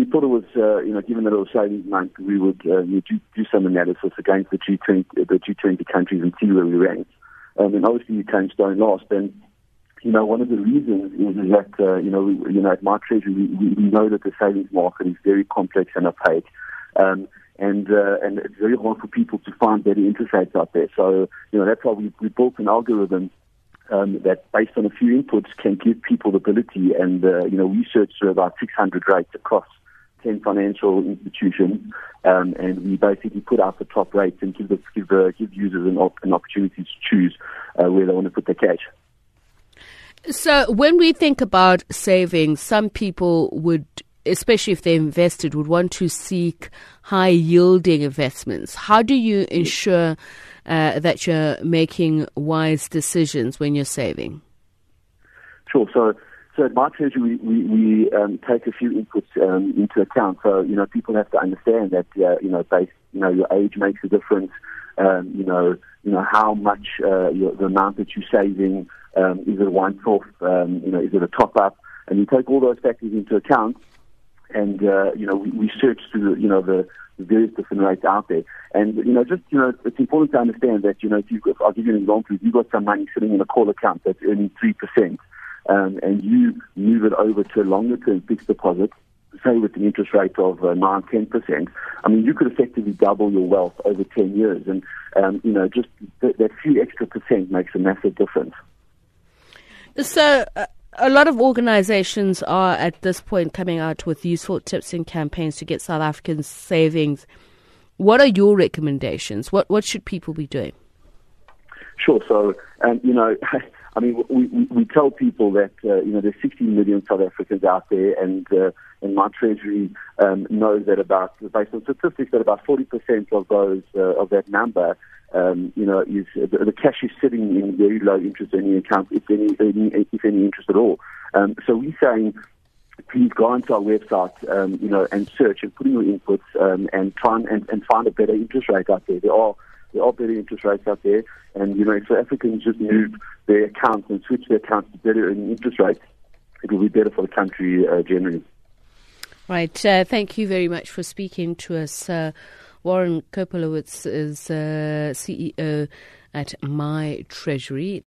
we thought it was, uh, you know, given that it was savings month, we would uh, do, do some analysis against the G20, the G20 countries and see where we ranked. Um, and obviously, you came stone last. And you know, one of the reasons is, that uh, you know, we, you know, at my treasury, we, we know that the savings market is very complex and opaque. Um, and uh, and it's very hard for people to find better interest rates out there. So you know that's why we we built an algorithm um, that, based on a few inputs, can give people the ability. And uh, you know, we through about 600 rates across 10 financial institutions, um, and we basically put out the top rates and give the, give, uh, give users an, op- an opportunity to choose uh, where they want to put their cash. So, when we think about saving, some people would especially if they invested, would want to seek high yielding investments. How do you ensure uh, that you're making wise decisions when you're saving? Sure. So, so at my treasury, we, we, we um, take a few inputs um, into account. So, you know, people have to understand that, uh, you know, based, you know, your age makes a difference. Um, you know, you know how much uh, your, the amount that you're saving um, is it a one-off, um, you know, is it a top-up, and you take all those factors into account and uh, you know we, we search through you know the various different rates out there. And you know, just you know, it's important to understand that you know, if you if I'll give you an example, if you've got some money sitting in a call account that's earning three percent, um, and you move it over to a longer term fixed deposit, say with an interest rate of uh, nine, ten percent, I mean, you could effectively double your wealth over ten years, and um, you know, just th- that few extra percent makes a massive difference. So. Uh a lot of organizations are at this point coming out with useful tips and campaigns to get South Africans savings. What are your recommendations? What what should people be doing? Sure. So, um, you know, I mean, we, we, we tell people that uh, you know there's 16 million South Africans out there, and uh, and my treasury um, knows that about based on statistics that about 40% of those uh, of that number um, you know, is the, the, cash is sitting in very low interest earning accounts, if any, any if any interest at all. Um, so we're saying, please go onto our website, um, you know, and search and put in your inputs um, and try and, and, and find a better interest rate out there. There are there are better interest rates out there, and you know, if South Africans just move their accounts and switch their accounts to better interest rates, it will be better for the country uh, generally. Right. Uh, thank you very much for speaking to us. Uh, Warren Kopelowitz is uh, CEO at My Treasury.